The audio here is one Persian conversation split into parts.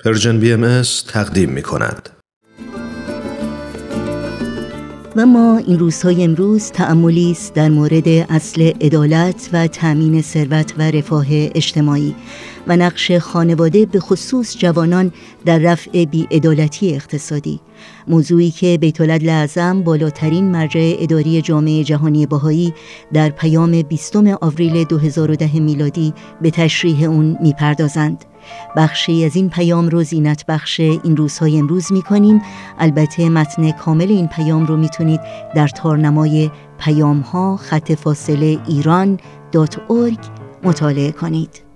Persian BMS تقدیم می کند. و ما این روزهای امروز تأملی است در مورد اصل عدالت و تأمین ثروت و رفاه اجتماعی و نقش خانواده به خصوص جوانان در رفع بیعدالتی اقتصادی. موضوعی که بیت لعظم بالاترین مرجع اداری جامعه جهانی بهایی در پیام 20 آوریل 2010 میلادی به تشریح اون می‌پردازند. بخشی از این پیام رو زینت بخش این روزهای امروز می کنیم البته متن کامل این پیام رو می‌تونید در تارنمای پیام ها خط فاصله ایران مطالعه کنید.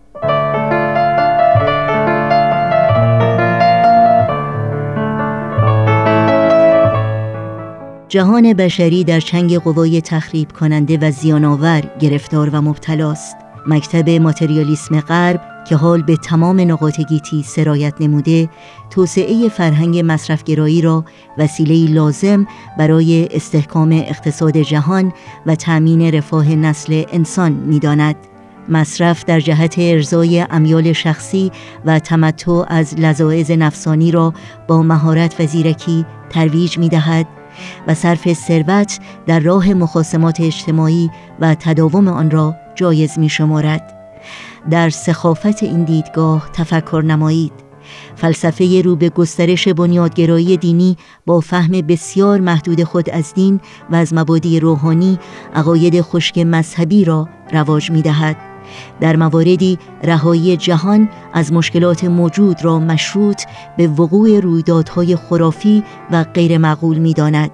جهان بشری در چنگ قوای تخریب کننده و زیانآور گرفتار و مبتلاست مکتب ماتریالیسم غرب که حال به تمام نقاط گیتی سرایت نموده توسعه فرهنگ مصرفگرایی را وسیله لازم برای استحکام اقتصاد جهان و تأمین رفاه نسل انسان می‌داند. مصرف در جهت ارزای امیال شخصی و تمتع از لذاعز نفسانی را با مهارت و زیرکی ترویج می دهد و صرف ثروت در راه مخاسمات اجتماعی و تداوم آن را جایز می شمارد. در سخافت این دیدگاه تفکر نمایید فلسفه رو به گسترش بنیادگرایی دینی با فهم بسیار محدود خود از دین و از مبادی روحانی عقاید خشک مذهبی را رواج می دهد. در مواردی رهایی جهان از مشکلات موجود را مشروط به وقوع رویدادهای خرافی و غیر معقول می داند.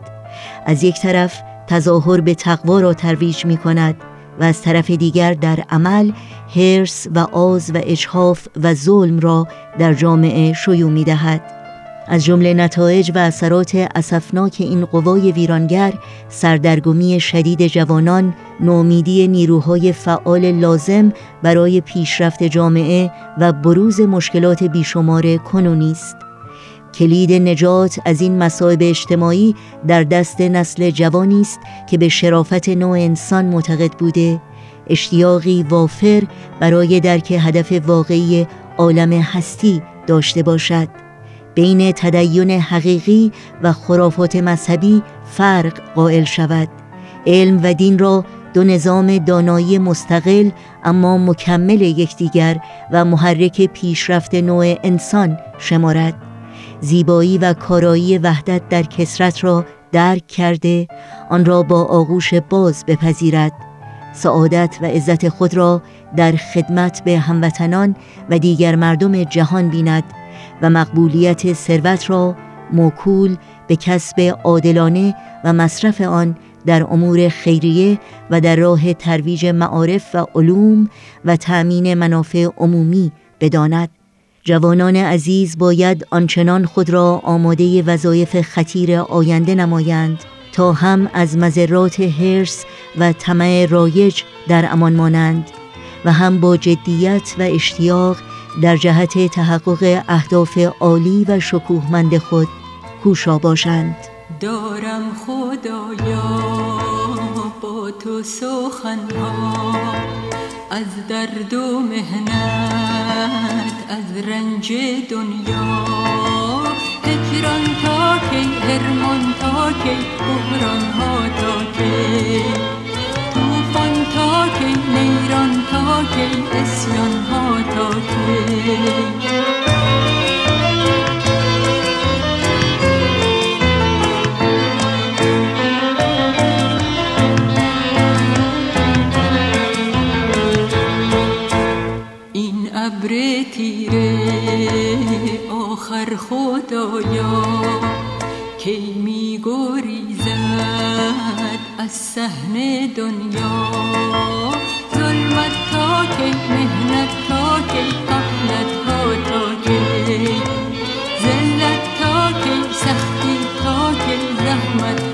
از یک طرف تظاهر به تقوا را ترویج می کند و از طرف دیگر در عمل هرس و آز و اجحاف و ظلم را در جامعه شیوع می دهد. از جمله نتایج و اثرات اسفناک این قوای ویرانگر سردرگمی شدید جوانان نومیدی نیروهای فعال لازم برای پیشرفت جامعه و بروز مشکلات بیشمار کنونی است. کلید نجات از این مصائب اجتماعی در دست نسل جوانی است که به شرافت نوع انسان معتقد بوده. اشتیاقی وافر برای درک هدف واقعی عالم هستی داشته باشد. بین تدین حقیقی و خرافات مذهبی فرق قائل شود. علم و دین را دو نظام دانایی مستقل اما مکمل یکدیگر و محرک پیشرفت نوع انسان شمارد. زیبایی و کارایی وحدت در کسرت را درک کرده آن را با آغوش باز بپذیرد. سعادت و عزت خود را در خدمت به هموطنان و دیگر مردم جهان بیند. و مقبولیت ثروت را موکول به کسب عادلانه و مصرف آن در امور خیریه و در راه ترویج معارف و علوم و تأمین منافع عمومی بداند. جوانان عزیز باید آنچنان خود را آماده وظایف خطیر آینده نمایند تا هم از مذرات هرس و طمع رایج در امان مانند و هم با جدیت و اشتیاق در جهت تحقق اهداف عالی و شکوهمند خود کوشا باشند. دارم خدایا با تو سخنها از درد و مهنت از رنج دنیا. هجران تا کی هرمان تا کی بحران ها تا کی. کی اسیان ها آخر خدایا کی می گریزد از صحن دنیا. کی مهنت تا کی قفلت ها تا کی ذلت تا کی سختی تا کی زحمت